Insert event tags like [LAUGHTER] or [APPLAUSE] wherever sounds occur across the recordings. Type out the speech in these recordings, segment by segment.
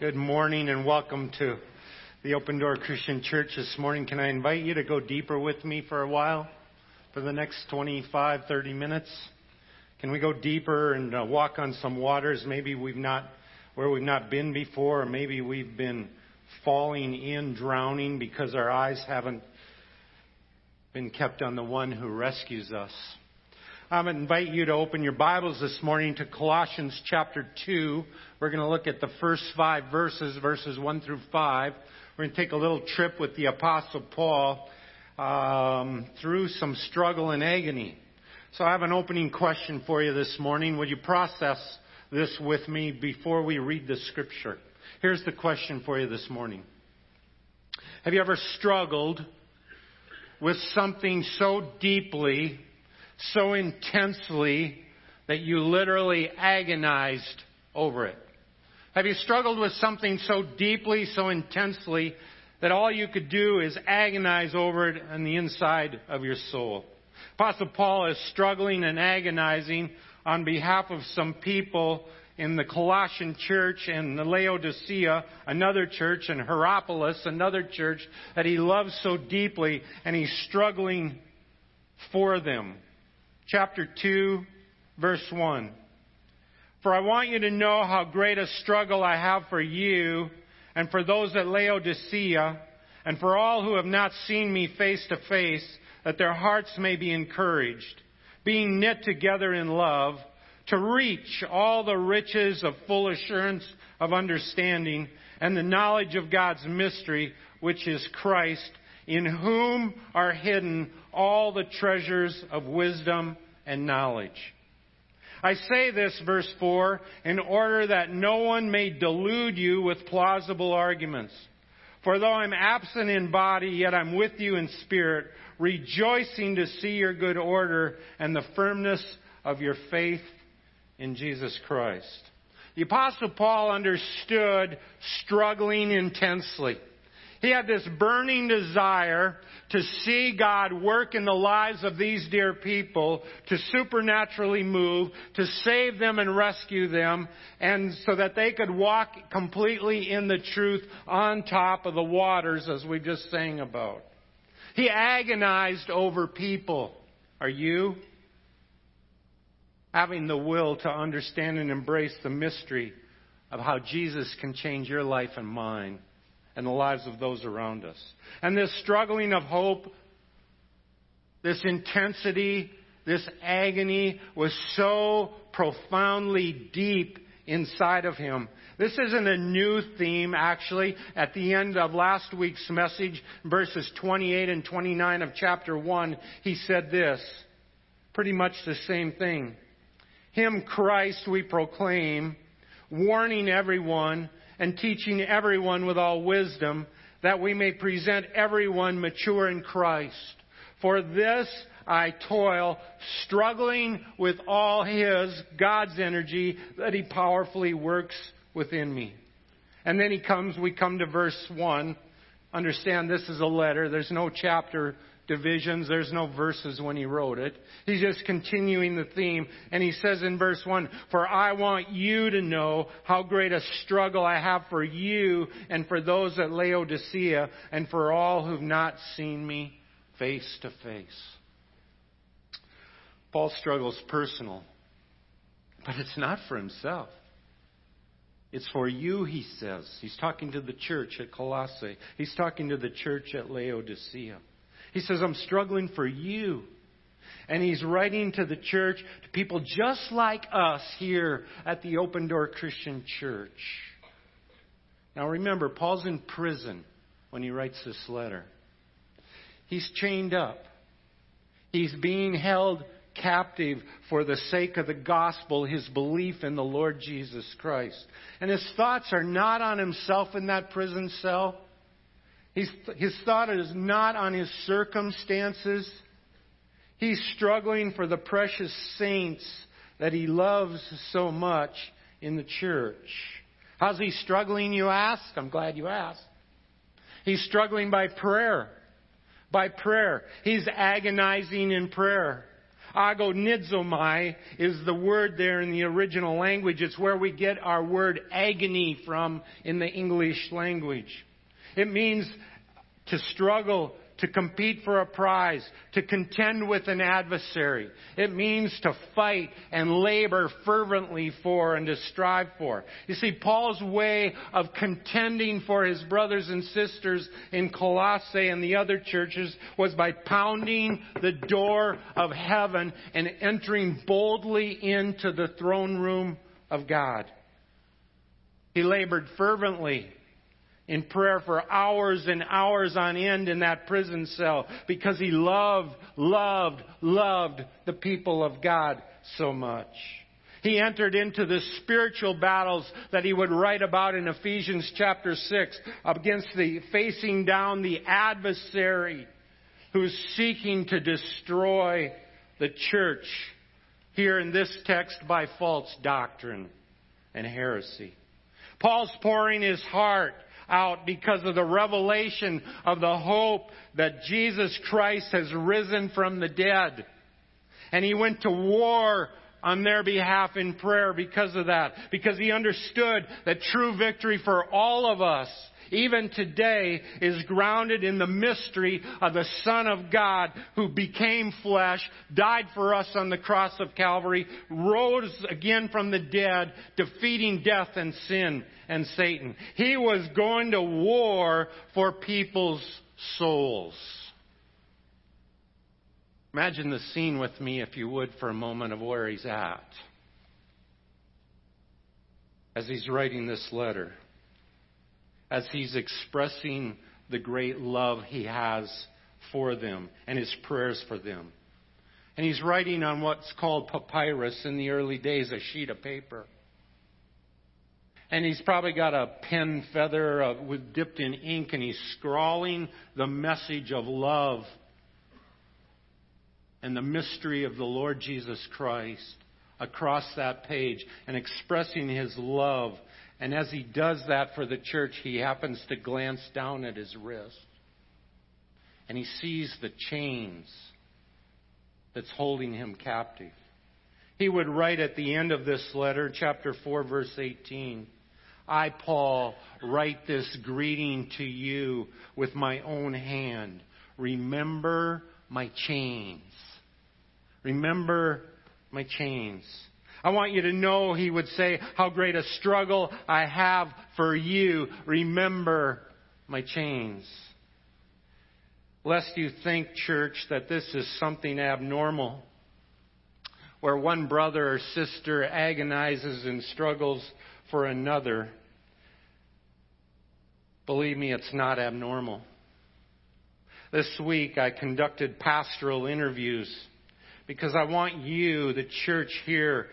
Good morning and welcome to the Open Door Christian Church this morning. Can I invite you to go deeper with me for a while? For the next 25, 30 minutes? Can we go deeper and uh, walk on some waters maybe we've not, where we've not been before, or maybe we've been falling in, drowning because our eyes haven't been kept on the one who rescues us? I want to invite you to open your Bibles this morning to Colossians chapter 2. We're going to look at the first five verses, verses 1 through 5. We're going to take a little trip with the Apostle Paul um, through some struggle and agony. So I have an opening question for you this morning. Would you process this with me before we read the scripture? Here's the question for you this morning. Have you ever struggled with something so deeply so intensely that you literally agonized over it? Have you struggled with something so deeply, so intensely, that all you could do is agonize over it on the inside of your soul? Apostle Paul is struggling and agonizing on behalf of some people in the Colossian church and the Laodicea, another church, and Hierapolis, another church that he loves so deeply, and he's struggling for them chapter 2, verse 1. For I want you to know how great a struggle I have for you and for those at Laodicea and for all who have not seen me face to face, that their hearts may be encouraged, being knit together in love, to reach all the riches of full assurance of understanding and the knowledge of God's mystery, which is Christ, in whom are hidden all the treasures of wisdom and knowledge. I say this, verse 4, in order that no one may delude you with plausible arguments. For though I'm absent in body, yet I'm with you in spirit, rejoicing to see your good order and the firmness of your faith in Jesus Christ. The Apostle Paul understood struggling intensely. He had this burning desire to see God work in the lives of these dear people, to supernaturally move, to save them and rescue them, and so that they could walk completely in the truth on top of the waters as we just sang about. He agonized over people. Are you? Having the will to understand and embrace the mystery of how Jesus can change your life and mine and the lives of those around us. And this struggling of hope, this intensity, this agony was so profoundly deep inside of him. This isn't a new theme, actually. At the end of last week's message, verses 28 and 29 of chapter 1, he said this. Pretty much the same thing. Him, Christ, we proclaim, warning everyone and teaching everyone with all wisdom, that we may present everyone mature in Christ. For this I toil, struggling with all His, God's energy, that He powerfully works within me. And then He comes, we come to verse 1. Understand this is a letter. There's no chapter divisions. There's no verses when he wrote it. He's just continuing the theme. And he says in verse 1, For I want you to know how great a struggle I have for you and for those at Laodicea and for all who've not seen me face to face. Paul's struggle is personal, but it's not for himself. It's for you, he says. He's talking to the church at Colossae. He's talking to the church at Laodicea. He says, I'm struggling for you. And he's writing to the church, to people just like us here at the Open Door Christian Church. Now remember, Paul's in prison when he writes this letter. He's chained up. He's being held captive for the sake of the gospel, his belief in the Lord Jesus Christ. And his thoughts are not on himself in that prison cell. He's, his thought is not on his circumstances. He's struggling for the precious saints that he loves so much in the church. How's he struggling, you ask? I'm glad you asked. He's struggling by prayer. By prayer. He's agonizing in prayer. Agonizomai is the word there in the original language. It's where we get our word agony from in the English language. It means to struggle, to compete for a prize, to contend with an adversary. It means to fight and labor fervently for and to strive for. You see, Paul's way of contending for his brothers and sisters in Colossae and the other churches was by pounding the door of heaven and entering boldly into the throne room of God. He labored fervently in prayer for hours and hours on end in that prison cell because he loved, loved, loved the people of God so much. He entered into the spiritual battles that he would write about in Ephesians chapter 6 against the facing down the adversary who's seeking to destroy the church here in this text by false doctrine and heresy. Paul's pouring his heart out because of the revelation of the hope that Jesus Christ has risen from the dead. And he went to war on their behalf in prayer because of that. Because he understood that true victory for all of us even today, is grounded in the mystery of the Son of God who became flesh, died for us on the cross of Calvary, rose again from the dead, defeating death and sin and Satan. He was going to war for people's souls. Imagine the scene with me, if you would, for a moment of where he's at as he's writing this letter as he's expressing the great love he has for them and his prayers for them. And he's writing on what's called papyrus in the early days, a sheet of paper. And he's probably got a pen feather uh, with dipped in ink, and he's scrawling the message of love and the mystery of the Lord Jesus Christ across that page and expressing his love and as he does that for the church, he happens to glance down at his wrist. And he sees the chains that's holding him captive. He would write at the end of this letter, chapter 4, verse 18, I, Paul, write this greeting to you with my own hand. Remember my chains. Remember my chains. I want you to know, he would say, how great a struggle I have for you. Remember my chains. Lest you think, church, that this is something abnormal, where one brother or sister agonizes and struggles for another. Believe me, it's not abnormal. This week I conducted pastoral interviews because I want you, the church here,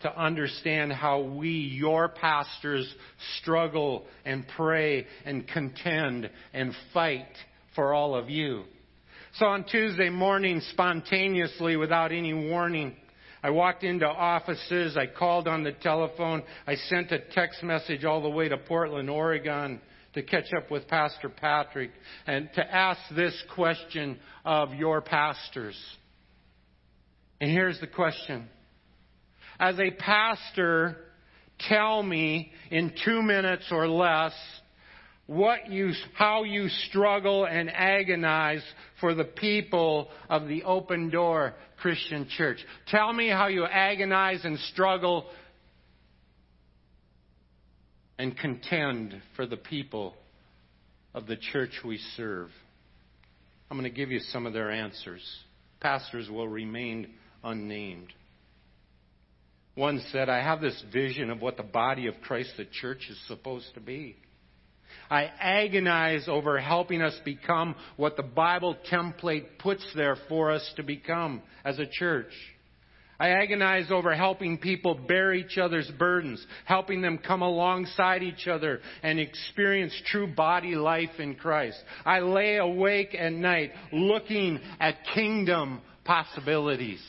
to understand how we, your pastors, struggle and pray and contend and fight for all of you. So on Tuesday morning, spontaneously, without any warning, I walked into offices, I called on the telephone, I sent a text message all the way to Portland, Oregon to catch up with Pastor Patrick and to ask this question of your pastors. And here's the question as a pastor, tell me in two minutes or less what you, how you struggle and agonize for the people of the open door Christian church. Tell me how you agonize and struggle and contend for the people of the church we serve. I'm going to give you some of their answers. Pastors will remain unnamed. One said, I have this vision of what the body of Christ, the church, is supposed to be. I agonize over helping us become what the Bible template puts there for us to become as a church. I agonize over helping people bear each other's burdens, helping them come alongside each other and experience true body life in Christ. I lay awake at night looking at kingdom possibilities.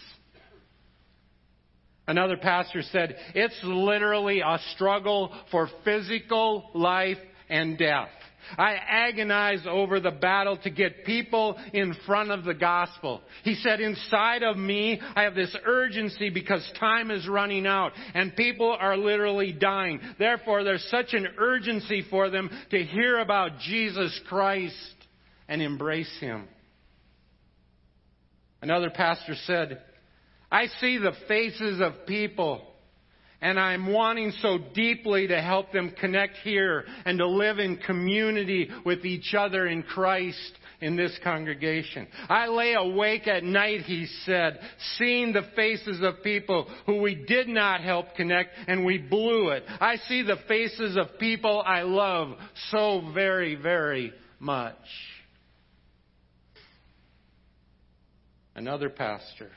Another pastor said, it's literally a struggle for physical life and death. I agonize over the battle to get people in front of the gospel. He said, inside of me, I have this urgency because time is running out and people are literally dying. Therefore, there's such an urgency for them to hear about Jesus Christ and embrace Him. Another pastor said, I see the faces of people and I'm wanting so deeply to help them connect here and to live in community with each other in Christ in this congregation. I lay awake at night, he said, seeing the faces of people who we did not help connect and we blew it. I see the faces of people I love so very, very much. Another pastor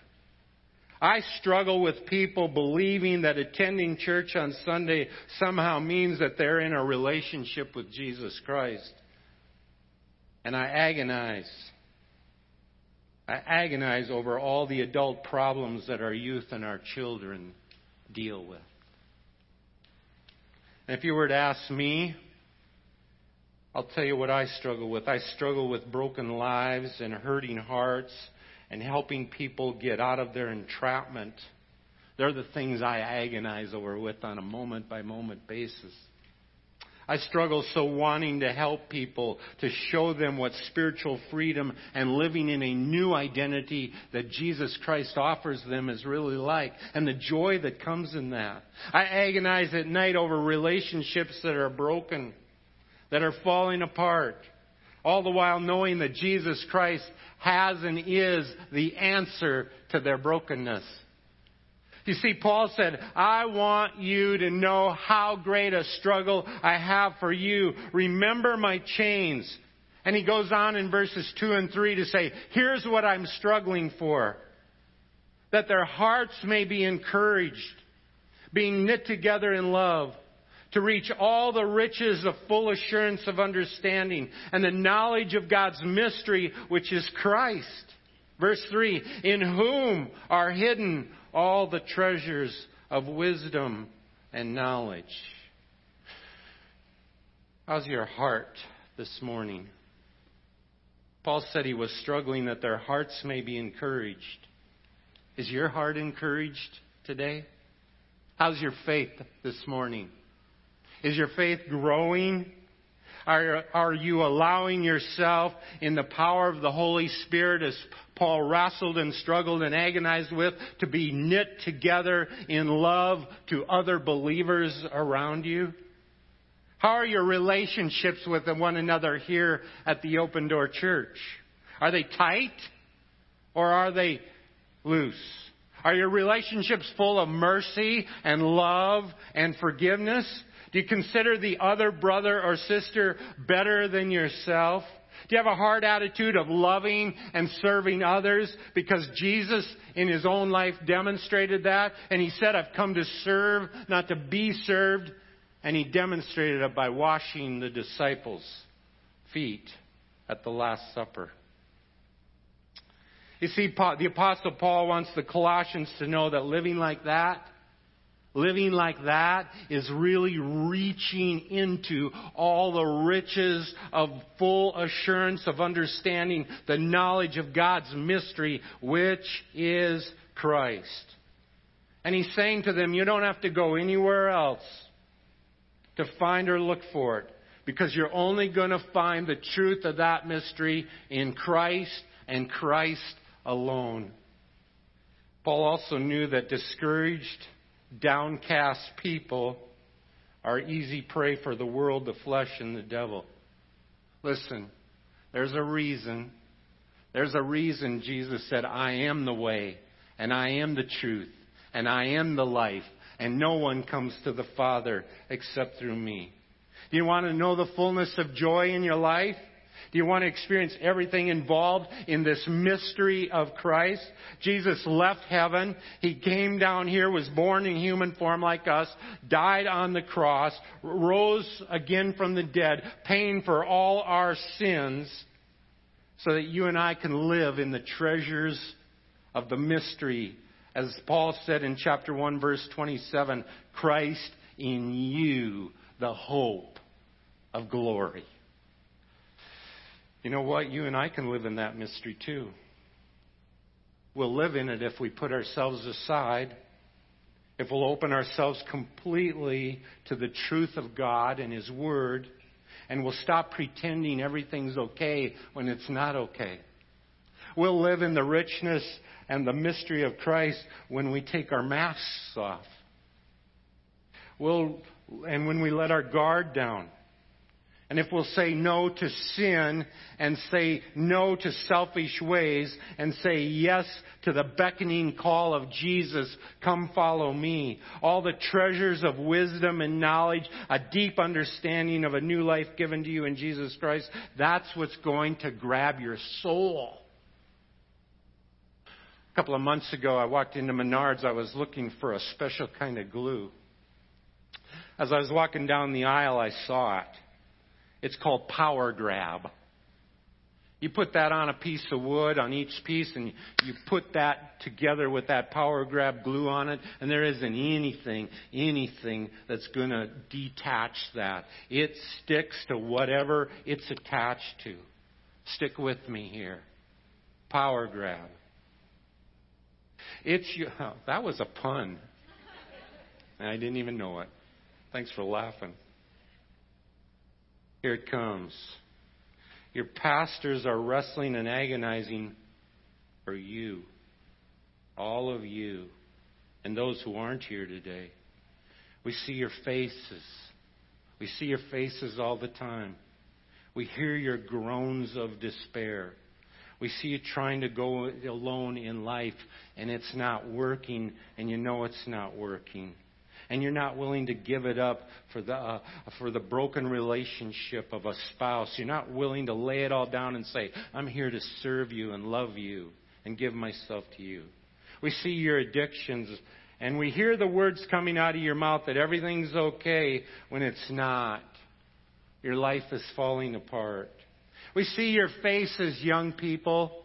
I struggle with people believing that attending church on Sunday somehow means that they're in a relationship with Jesus Christ. And I agonize. I agonize over all the adult problems that our youth and our children deal with. And if you were to ask me, I'll tell you what I struggle with. I struggle with broken lives and hurting hearts and helping people get out of their entrapment. They're the things I agonize over with on a moment by moment basis. I struggle so wanting to help people, to show them what spiritual freedom and living in a new identity that Jesus Christ offers them is really like, and the joy that comes in that. I agonize at night over relationships that are broken, that are falling apart, all the while knowing that Jesus Christ has and is the answer to their brokenness. You see, Paul said, I want you to know how great a struggle I have for you. Remember my chains. And he goes on in verses 2 and 3 to say, here's what I'm struggling for. That their hearts may be encouraged, being knit together in love, to reach all the riches of full assurance of understanding and the knowledge of God's mystery, which is Christ. Verse 3 In whom are hidden all the treasures of wisdom and knowledge. How's your heart this morning? Paul said he was struggling that their hearts may be encouraged. Is your heart encouraged today? How's your faith this morning? Is your faith growing? Are, are you allowing yourself in the power of the Holy Spirit, as Paul wrestled and struggled and agonized with, to be knit together in love to other believers around you? How are your relationships with one another here at the Open Door Church? Are they tight or are they loose? Are your relationships full of mercy and love and forgiveness? Do you consider the other brother or sister better than yourself? Do you have a hard attitude of loving and serving others? Because Jesus in his own life demonstrated that. And he said, I've come to serve, not to be served. And he demonstrated it by washing the disciples' feet at the Last Supper. You see, the Apostle Paul wants the Colossians to know that living like that Living like that is really reaching into all the riches of full assurance of understanding the knowledge of God's mystery, which is Christ. And he's saying to them, you don't have to go anywhere else to find or look for it because you're only going to find the truth of that mystery in Christ and Christ alone. Paul also knew that discouraged downcast people are easy prey for the world, the flesh, and the devil. Listen, there's a reason. There's a reason Jesus said, I am the way, and I am the truth, and I am the life, and no one comes to the Father except through me. Do you want to know the fullness of joy in your life? Do you want to experience everything involved in this mystery of Christ? Jesus left heaven. He came down here, was born in human form like us, died on the cross, rose again from the dead, paying for all our sins so that you and I can live in the treasures of the mystery. As Paul said in chapter 1 verse 27, Christ in you, the hope of glory. You know what? You and I can live in that mystery too. We'll live in it if we put ourselves aside, if we'll open ourselves completely to the truth of God and His Word, and we'll stop pretending everything's okay when it's not okay. We'll live in the richness and the mystery of Christ when we take our masks off. We'll, and when we let our guard down. And if we'll say no to sin and say no to selfish ways and say yes to the beckoning call of Jesus, come follow me, all the treasures of wisdom and knowledge, a deep understanding of a new life given to you in Jesus Christ, that's what's going to grab your soul. A couple of months ago, I walked into Menards. I was looking for a special kind of glue. As I was walking down the aisle, I saw it. It's called power grab. You put that on a piece of wood on each piece and you put that together with that power grab glue on it and there isn't anything, anything that's going to detach that. It sticks to whatever it's attached to. Stick with me here. Power grab. It's oh, [LAUGHS] that was a pun. I didn't even know it. Thanks for laughing. Here it comes. Your pastors are wrestling and agonizing for you. All of you. And those who aren't here today. We see your faces. We see your faces all the time. We hear your groans of despair. We see you trying to go alone in life and it's not working and you know it's not working and you're not willing to give it up for the, uh, for the broken relationship of a spouse. You're not willing to lay it all down and say, I'm here to serve you and love you and give myself to you. We see your addictions and we hear the words coming out of your mouth that everything's okay when it's not. Your life is falling apart. We see your faces, young people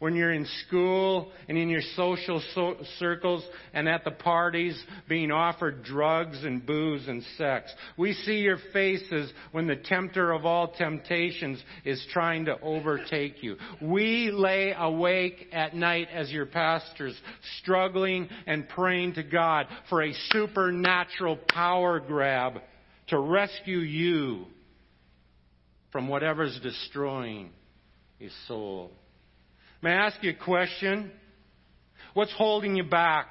when you're in school and in your social so- circles and at the parties being offered drugs and booze and sex. We see your faces when the tempter of all temptations is trying to overtake you. We lay awake at night as your pastors, struggling and praying to God for a supernatural power grab to rescue you from whatever's destroying your soul. May I ask you a question? What's holding you back?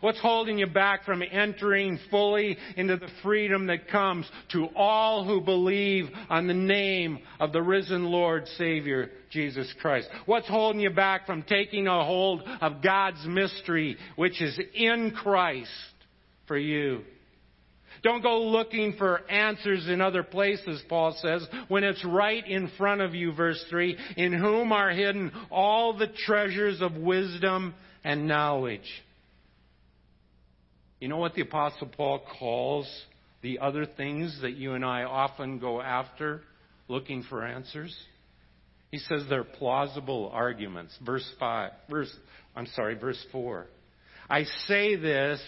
What's holding you back from entering fully into the freedom that comes to all who believe on the name of the risen Lord Savior, Jesus Christ? What's holding you back from taking a hold of God's mystery, which is in Christ for you? Don't go looking for answers in other places, Paul says, when it's right in front of you, verse 3, in whom are hidden all the treasures of wisdom and knowledge. You know what the Apostle Paul calls the other things that you and I often go after looking for answers? He says they're plausible arguments. Verse 5, verse, I'm sorry, verse 4. I say this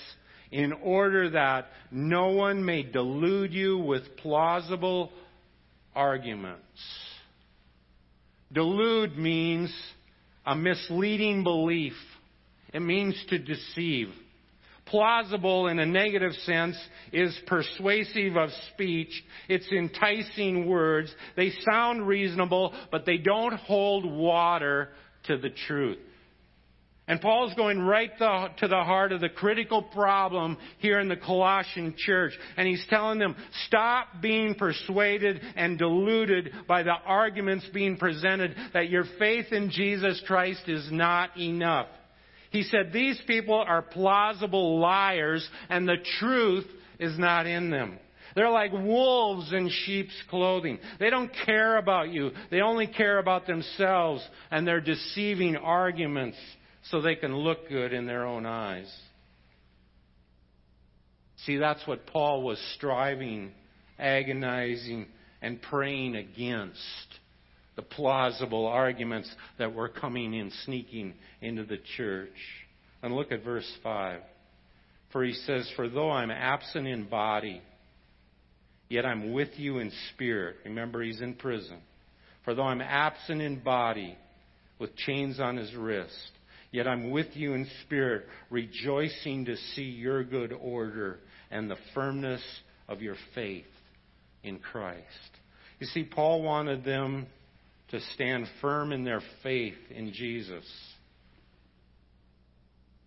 in order that no one may delude you with plausible arguments. Delude means a misleading belief. It means to deceive. Plausible in a negative sense is persuasive of speech. It's enticing words. They sound reasonable, but they don't hold water to the truth. And Paul's going right to the heart of the critical problem here in the Colossian church. And he's telling them, stop being persuaded and deluded by the arguments being presented that your faith in Jesus Christ is not enough. He said, these people are plausible liars and the truth is not in them. They're like wolves in sheep's clothing. They don't care about you. They only care about themselves and their deceiving arguments so they can look good in their own eyes. See, that's what Paul was striving, agonizing, and praying against the plausible arguments that were coming in, sneaking into the church. And look at verse 5. For he says, For though I'm absent in body, yet I'm with you in spirit. Remember, he's in prison. For though I'm absent in body, with chains on his wrist, yet I'm with you in spirit, rejoicing to see your good order and the firmness of your faith in Christ. You see, Paul wanted them to stand firm in their faith in Jesus.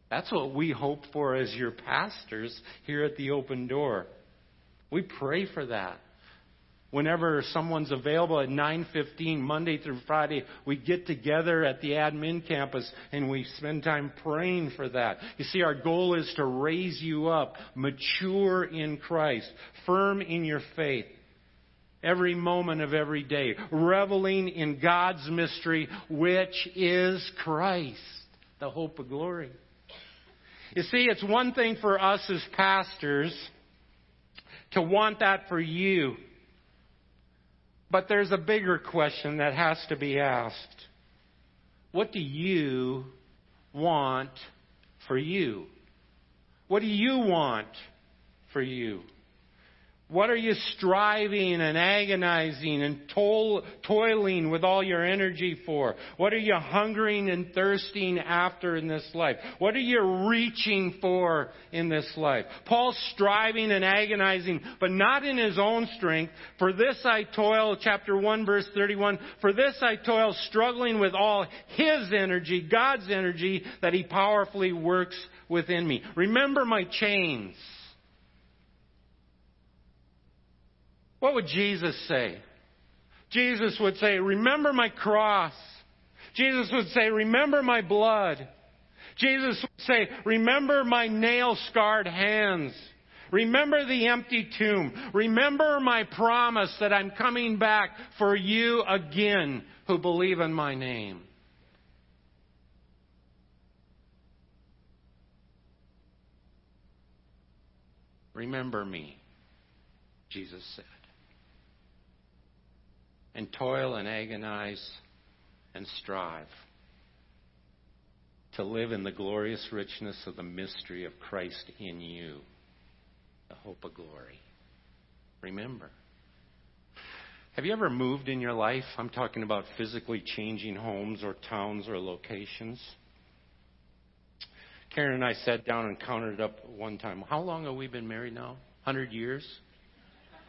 That's what we hope for as your pastors here at the open door. We pray for that. Whenever someone's available at 9:15 Monday through Friday, we get together at the admin campus and we spend time praying for that. You see our goal is to raise you up, mature in Christ, firm in your faith every moment of every day, reveling in God's mystery, which is Christ, the hope of glory. You see, it's one thing for us as pastors to want that for you. But there's a bigger question that has to be asked. What do you want for you? What do you want for you? What are you striving and agonizing and toil, toiling with all your energy for? What are you hungering and thirsting after in this life? What are you reaching for in this life? Paul's striving and agonizing, but not in his own strength. For this I toil, chapter 1 verse 31, for this I toil struggling with all his energy, God's energy that he powerfully works within me. Remember my chains. What would Jesus say? Jesus would say, Remember my cross. Jesus would say, Remember my blood. Jesus would say, Remember my nail scarred hands. Remember the empty tomb. Remember my promise that I'm coming back for you again who believe in my name. Remember me, Jesus said and toil and agonize and strive to live in the glorious richness of the mystery of Christ in you, the hope of glory. Remember. Have you ever moved in your life? I'm talking about physically changing homes or towns or locations. Karen and I sat down and counted up one time. How long have we been married now? 100 years?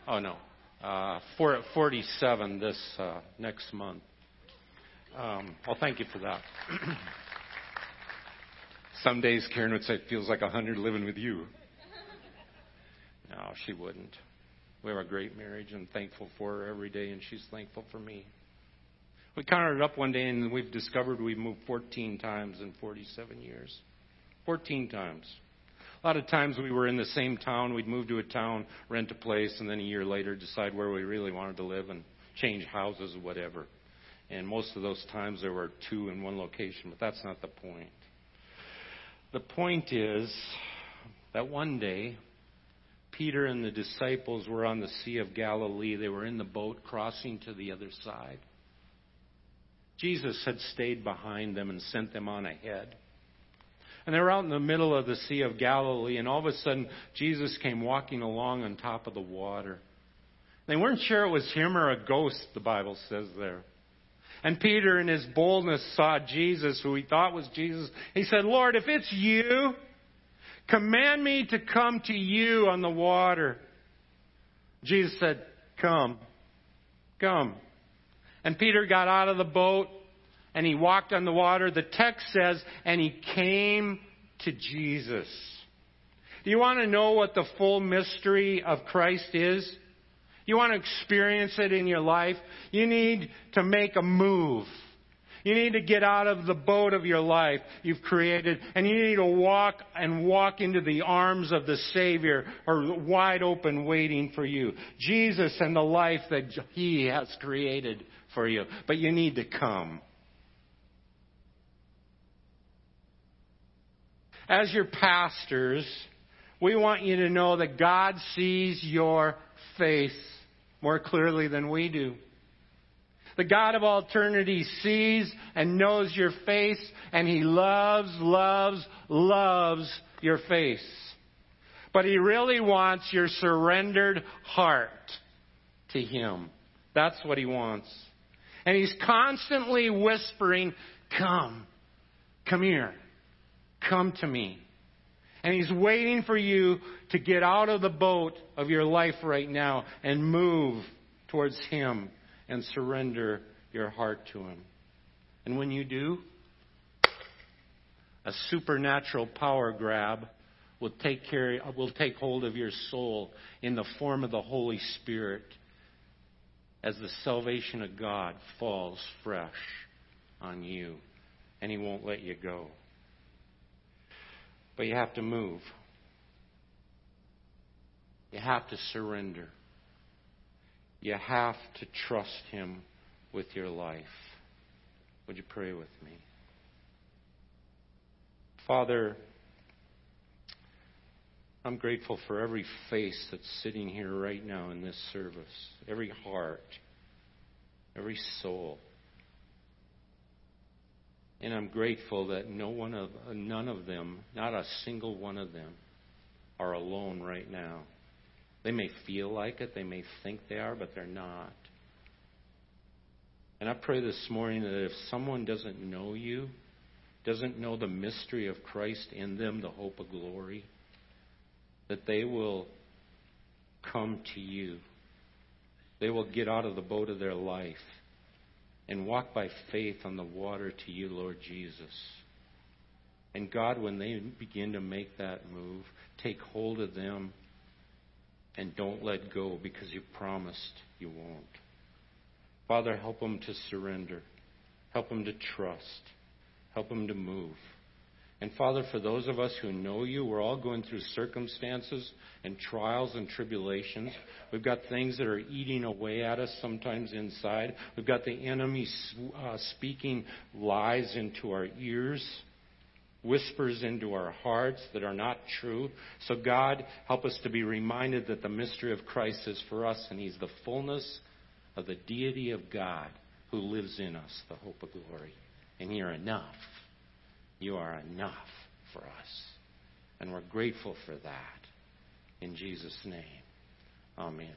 Oh, no uh, 47 this uh, next month. Um, well, thank you for that. [CLEARS THROAT] Some days Karen would say, it feels like a 100 living with you. No, she wouldn't. We have a great marriage and thankful for her every day, and she's thankful for me. We counted it up one day, and we've discovered we've moved 14 times in 47 years. 14 times. A lot of times we were in the same town. We'd move to a town, rent a place, and then a year later decide where we really wanted to live and change houses or whatever. And most of those times there were two in one location, but that's not the point. The point is that one day Peter and the disciples were on the Sea of Galilee. They were in the boat crossing to the other side. Jesus had stayed behind them and sent them on ahead. And they were out in the middle of the Sea of Galilee, and all of a sudden, Jesus came walking along on top of the water. They weren't sure it was him or a ghost, the Bible says there. And Peter, in his boldness, saw Jesus, who he thought was Jesus. He said, Lord, if it's you, command me to come to you on the water. Jesus said, Come. Come. And Peter got out of the boat and he walked on the water. The text says, and he came to Jesus. Do you want to know what the full mystery of Christ is? You want to experience it in your life? You need to make a move. You need to get out of the boat of your life you've created and you need to walk and walk into the arms of the Savior are wide open waiting for you. Jesus and the life that He has created for you. But you need to come. As your pastors, we want you to know that God sees your face more clearly than we do. The God of eternity sees and knows your face, and He loves, loves, loves your face. But He really wants your surrendered heart to Him. That's what He wants. And he's constantly whispering, Come, come here, come to me. And he's waiting for you to get out of the boat of your life right now and move towards him and surrender your heart to him. And when you do, a supernatural power grab will take care will take hold of your soul in the form of the Holy Spirit as the salvation of God falls fresh on you and he won't let you go. But you have to move. You have to surrender. You have to trust him with your life. Would you pray with me? Father, I'm grateful for every face that's sitting here right now in this service, every heart, every soul. And I'm grateful that no one of none of them, not a single one of them, are alone right now. They may feel like it, they may think they are, but they're not. And I pray this morning that if someone doesn't know you, doesn't know the mystery of Christ in them, the hope of glory, that they will come to you. They will get out of the boat of their life and walk by faith on the water to you, Lord Jesus. And God, when they begin to make that move, take hold of them and don't let go because you promised you won't. Father, help them to surrender. Help them to trust. Help them to move. And Father, for those of us who know you, we're all going through circumstances and trials and tribulations. We've got things that are eating away at us sometimes inside. We've got the enemy uh, speaking lies into our ears, whispers into our hearts that are not true. So, God, help us to be reminded that the mystery of Christ is for us, and He's the fullness of the deity of God who lives in us, the hope of glory. And you're enough. You are enough for us. And we're grateful for that. In Jesus' name, amen.